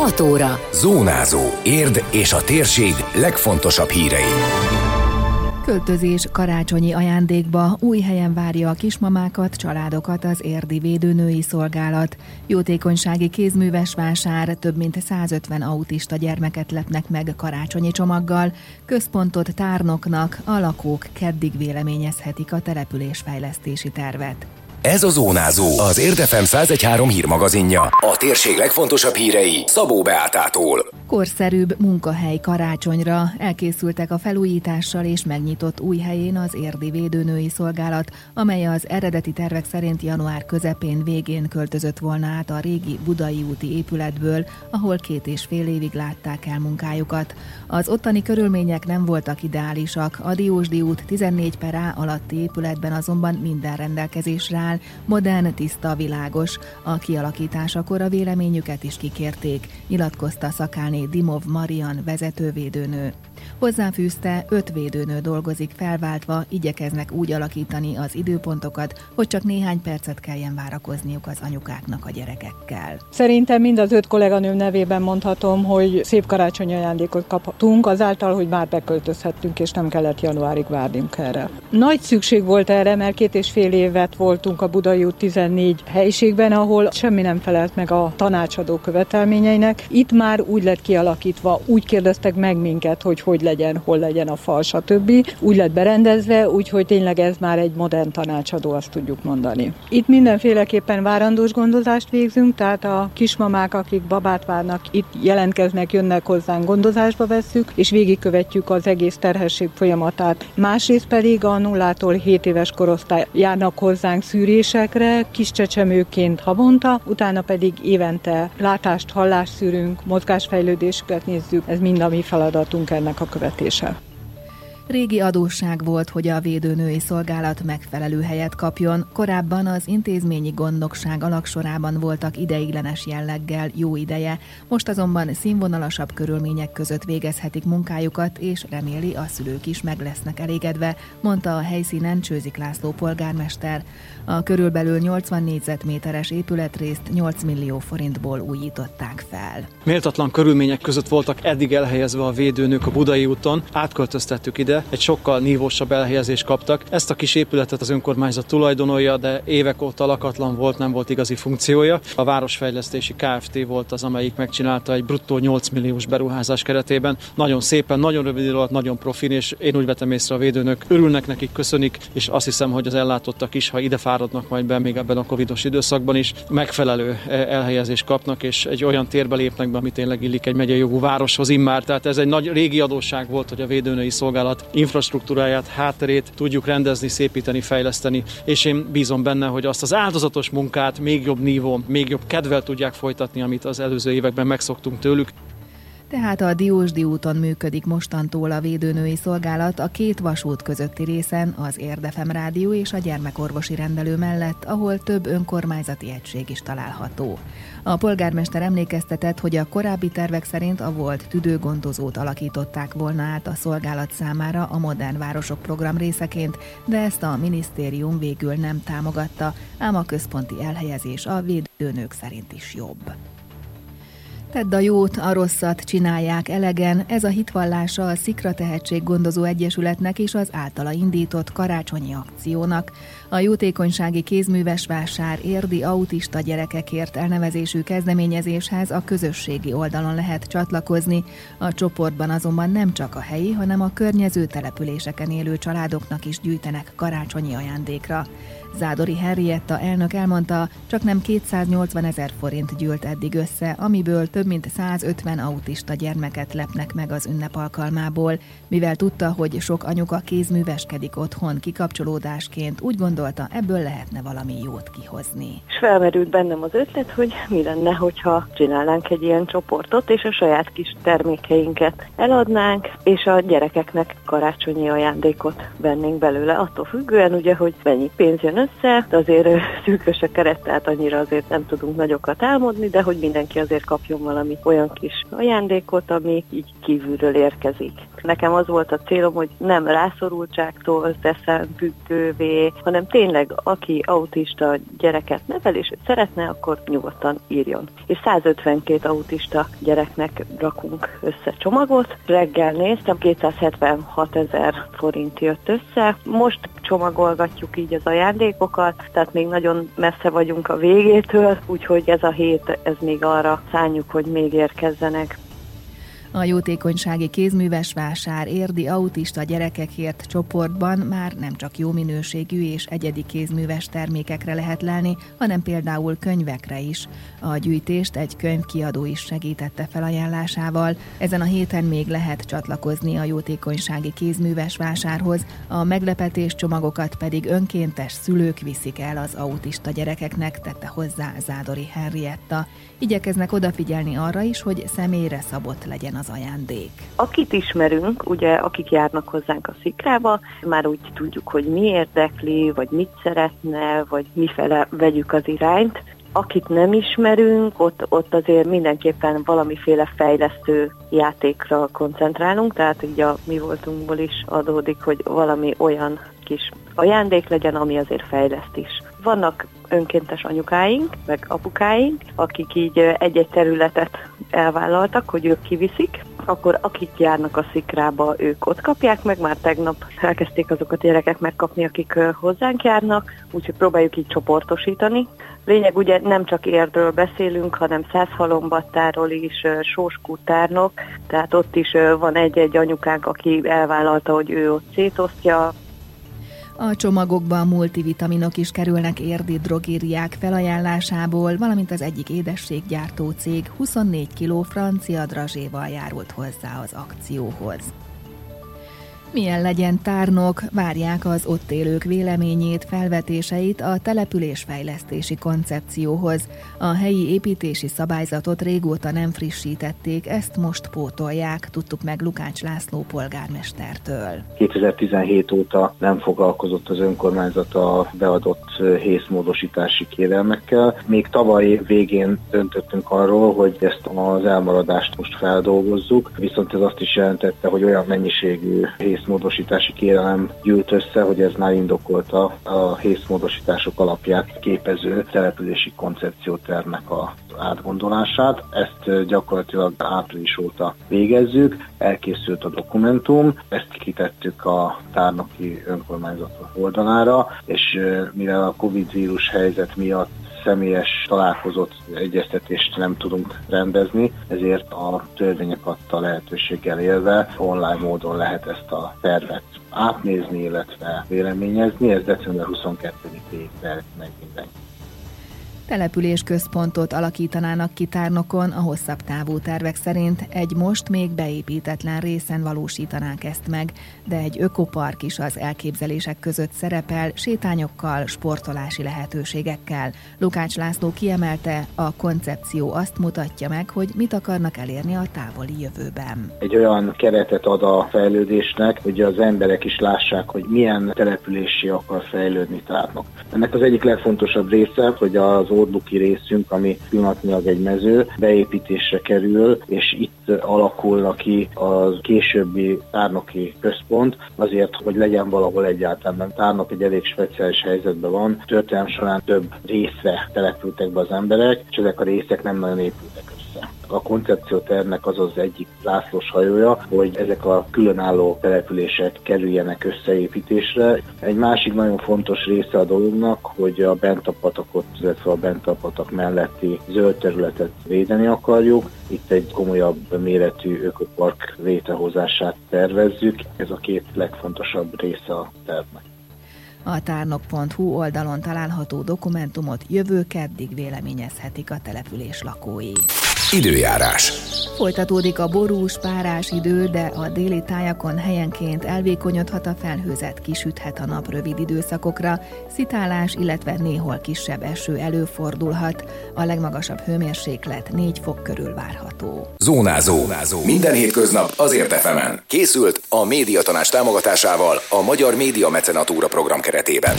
6 óra. Zónázó. Érd és a térség legfontosabb hírei. Költözés karácsonyi ajándékba új helyen várja a kismamákat, családokat az érdi védőnői szolgálat. Jótékonysági kézműves vásár több mint 150 autista gyermeket lepnek meg karácsonyi csomaggal. Központot tárnoknak a lakók keddig véleményezhetik a településfejlesztési tervet. Ez a Zónázó, az Érdefem 113 hírmagazinja. A térség legfontosabb hírei Szabó Beátától. Korszerűbb munkahely karácsonyra elkészültek a felújítással és megnyitott új helyén az Érdi Védőnői Szolgálat, amely az eredeti tervek szerint január közepén végén költözött volna át a régi Budai úti épületből, ahol két és fél évig látták el munkájukat. Az ottani körülmények nem voltak ideálisak, a Diósdi út 14 per A alatti épületben azonban minden rendelkezésre áll, modern, tiszta, világos. A kialakításakor a véleményüket is kikérték, nyilatkozta Szakálni Dimov Marian vezetővédőnő. Hozzáfűzte, öt védőnő dolgozik felváltva, igyekeznek úgy alakítani az időpontokat, hogy csak néhány percet kelljen várakozniuk az anyukáknak a gyerekekkel. Szerintem mind az öt kolléganőm nevében mondhatom, hogy szép karácsonyi ajándékot kaptunk, azáltal, hogy már beköltözhettünk, és nem kellett januárig várnunk erre. Nagy szükség volt erre, mert két és fél évet voltunk a Budai út 14 helyiségben, ahol semmi nem felelt meg a tanácsadó követelményeinek. Itt már úgy lett kialakítva, úgy kérdeztek meg minket, hogy hogy legyen, hol legyen a fal, stb. Úgy lett berendezve, úgyhogy tényleg ez már egy modern tanácsadó, azt tudjuk mondani. Itt mindenféleképpen várandós gondozást végzünk, tehát a kismamák, akik babát várnak, itt jelentkeznek, jönnek hozzánk, gondozásba vesszük, és végigkövetjük az egész terhesség folyamatát. Másrészt pedig a nullától 7 éves korosztály járnak hozzánk szűrésekre, kis csecsemőként havonta, utána pedig évente látást, hallást szűrünk, mozgásfejlődésüket nézzük, ez mind a mi feladatunk ennek a követése. Régi adósság volt, hogy a védőnői szolgálat megfelelő helyet kapjon. Korábban az intézményi gondnokság alaksorában voltak ideiglenes jelleggel jó ideje, most azonban színvonalasabb körülmények között végezhetik munkájukat, és reméli a szülők is meg lesznek elégedve, mondta a helyszínen Csőzik László polgármester. A körülbelül 80 négyzetméteres épületrészt 8 millió forintból újították fel. Méltatlan körülmények között voltak eddig elhelyezve a védőnők a Budai úton, átköltöztettük ide, egy sokkal nívósabb elhelyezést kaptak. Ezt a kis épületet az önkormányzat tulajdonolja, de évek óta lakatlan volt, nem volt igazi funkciója. A Városfejlesztési Kft. volt az, amelyik megcsinálta egy bruttó 8 milliós beruházás keretében. Nagyon szépen, nagyon rövid idő alatt, nagyon profin, és én úgy vetem észre a védőnök, örülnek nekik, köszönik, és azt hiszem, hogy az ellátottak is, ha ide fáradnak majd be, még ebben a covidos időszakban is, megfelelő elhelyezést kapnak, és egy olyan térbe lépnek be, ami tényleg illik egy megyei jogú városhoz immár. Tehát ez egy nagy régi adósság volt, hogy a védőnői szolgálat infrastruktúráját, hátterét tudjuk rendezni, szépíteni, fejleszteni, és én bízom benne, hogy azt az áldozatos munkát még jobb nívón, még jobb kedvel tudják folytatni, amit az előző években megszoktunk tőlük. Tehát a Diósdi úton működik mostantól a védőnői szolgálat a két vasút közötti részen, az Érdefem Rádió és a gyermekorvosi rendelő mellett, ahol több önkormányzati egység is található. A polgármester emlékeztetett, hogy a korábbi tervek szerint a volt tüdőgondozót alakították volna át a szolgálat számára a Modern Városok program részeként, de ezt a minisztérium végül nem támogatta, ám a központi elhelyezés a védőnők szerint is jobb. Tedd a jót, a rosszat csinálják elegen, ez a hitvallása a Szikra Tehetség Gondozó Egyesületnek és az általa indított karácsonyi akciónak. A jótékonysági kézműves vásár érdi autista gyerekekért elnevezésű kezdeményezéshez a közösségi oldalon lehet csatlakozni. A csoportban azonban nem csak a helyi, hanem a környező településeken élő családoknak is gyűjtenek karácsonyi ajándékra. Zádori Henrietta elnök elmondta, csak nem 280 ezer forint gyűlt eddig össze, amiből több mint 150 autista gyermeket lepnek meg az ünnep alkalmából. Mivel tudta, hogy sok anyuka kézműveskedik otthon kikapcsolódásként, úgy gondolta, ebből lehetne valami jót kihozni. És felmerült bennem az ötlet, hogy mi lenne, hogyha csinálnánk egy ilyen csoportot, és a saját kis termékeinket eladnánk, és a gyerekeknek karácsonyi ajándékot vennénk belőle, attól függően ugye, hogy mennyi pénz jön össze, de azért szűkös a keret, tehát annyira azért nem tudunk nagyokat álmodni, de hogy mindenki azért kapjon valami olyan kis ajándékot, ami így kívülről érkezik. Nekem az volt a célom, hogy nem rászorultságtól teszem függővé, hanem tényleg aki autista gyereket nevel, és szeretne, akkor nyugodtan írjon. És 152 autista gyereknek rakunk össze csomagot. Reggel néztem, 276 ezer forint jött össze. Most csomagolgatjuk így az ajándékokat, tehát még nagyon messze vagyunk a végétől, úgyhogy ez a hét, ez még arra szálljuk, hogy még érkezzenek. A jótékonysági kézműves vásár érdi autista gyerekekért csoportban már nem csak jó minőségű és egyedi kézműves termékekre lehet lelni, hanem például könyvekre is. A gyűjtést egy könyvkiadó is segítette felajánlásával. Ezen a héten még lehet csatlakozni a jótékonysági kézműves vásárhoz, a meglepetés csomagokat pedig önkéntes szülők viszik el az autista gyerekeknek, tette hozzá Zádori Henrietta. Igyekeznek odafigyelni arra is, hogy személyre szabott legyen az ajándék? Akit ismerünk, ugye akik járnak hozzánk a szikrába, már úgy tudjuk, hogy mi érdekli, vagy mit szeretne, vagy mifele vegyük az irányt. Akit nem ismerünk, ott, ott azért mindenképpen valamiféle fejlesztő játékra koncentrálunk, tehát így a mi voltunkból is adódik, hogy valami olyan kis ajándék legyen, ami azért fejleszt is. Vannak önkéntes anyukáink, meg apukáink, akik így egy-egy területet elvállaltak, hogy ők kiviszik, akkor akik járnak a szikrába, ők ott kapják meg, már tegnap elkezdték azokat a gyerekek megkapni, akik hozzánk járnak, úgyhogy próbáljuk így csoportosítani. Lényeg ugye nem csak érdről beszélünk, hanem százhalombattáról is, sóskútárnok, tehát ott is van egy-egy anyukánk, aki elvállalta, hogy ő ott szétosztja, a csomagokban multivitaminok is kerülnek érdi drogériák felajánlásából, valamint az egyik édességgyártó cég 24 kg francia drazséval járult hozzá az akcióhoz. Milyen legyen tárnok, várják az ott élők véleményét, felvetéseit a településfejlesztési koncepcióhoz. A helyi építési szabályzatot régóta nem frissítették, ezt most pótolják, tudtuk meg Lukács László polgármestertől. 2017 óta nem foglalkozott az önkormányzat a beadott hészmódosítási kérelmekkel. Még tavaly végén döntöttünk arról, hogy ezt az elmaradást most feldolgozzuk, viszont ez azt is jelentette, hogy olyan mennyiségű hész hészmódosítási kérelem gyűlt össze, hogy ez már indokolta a hészmódosítások alapját képező települési koncepciótervnek a átgondolását. Ezt gyakorlatilag április óta végezzük, elkészült a dokumentum, ezt kitettük a tárnoki önkormányzat oldalára, és mivel a Covid vírus helyzet miatt személyes találkozott egyeztetést nem tudunk rendezni, ezért a törvények adta lehetőséggel élve online módon lehet ezt a tervet átnézni, illetve véleményezni. Ez december 22-ig meg mindenki. Településközpontot alakítanának ki tárnokon a hosszabb távú tervek szerint egy most még beépítetlen részen valósítanák ezt meg, de egy ökopark is az elképzelések között szerepel, sétányokkal, sportolási lehetőségekkel. Lukács László kiemelte, a koncepció azt mutatja meg, hogy mit akarnak elérni a távoli jövőben. Egy olyan keretet ad a fejlődésnek, hogy az emberek is lássák, hogy milyen települési akar fejlődni tárnok. Ennek az egyik legfontosabb része, hogy az Orduki részünk, ami pillanatnyilag egy mező, beépítésre kerül, és itt alakulna ki a későbbi tárnoki központ, azért, hogy legyen valahol egyáltalán. Tárnok egy elég speciális helyzetben van, történelem során több részre települtek be az emberek, és ezek a részek nem nagyon épültek a koncepciótervnek az az egyik zászlós hajója, hogy ezek a különálló települések kerüljenek összeépítésre. Egy másik nagyon fontos része a dolognak, hogy a bentapatakot, illetve a bentapatak melletti zöld területet védeni akarjuk. Itt egy komolyabb méretű ökopark létrehozását tervezzük. Ez a két legfontosabb része a tervnek. A tárnok.hu oldalon található dokumentumot jövő keddig véleményezhetik a település lakói. Időjárás. Folytatódik a borús, párás idő, de a déli tájakon helyenként elvékonyodhat a felhőzet, kisüthet a nap rövid időszakokra, szitálás, illetve néhol kisebb eső előfordulhat. A legmagasabb hőmérséklet 4 fok körül várható. Zónázó. Zónázó. Minden hétköznap azért efemen. Készült a médiatanás támogatásával a Magyar Média Mecenatúra program keretében.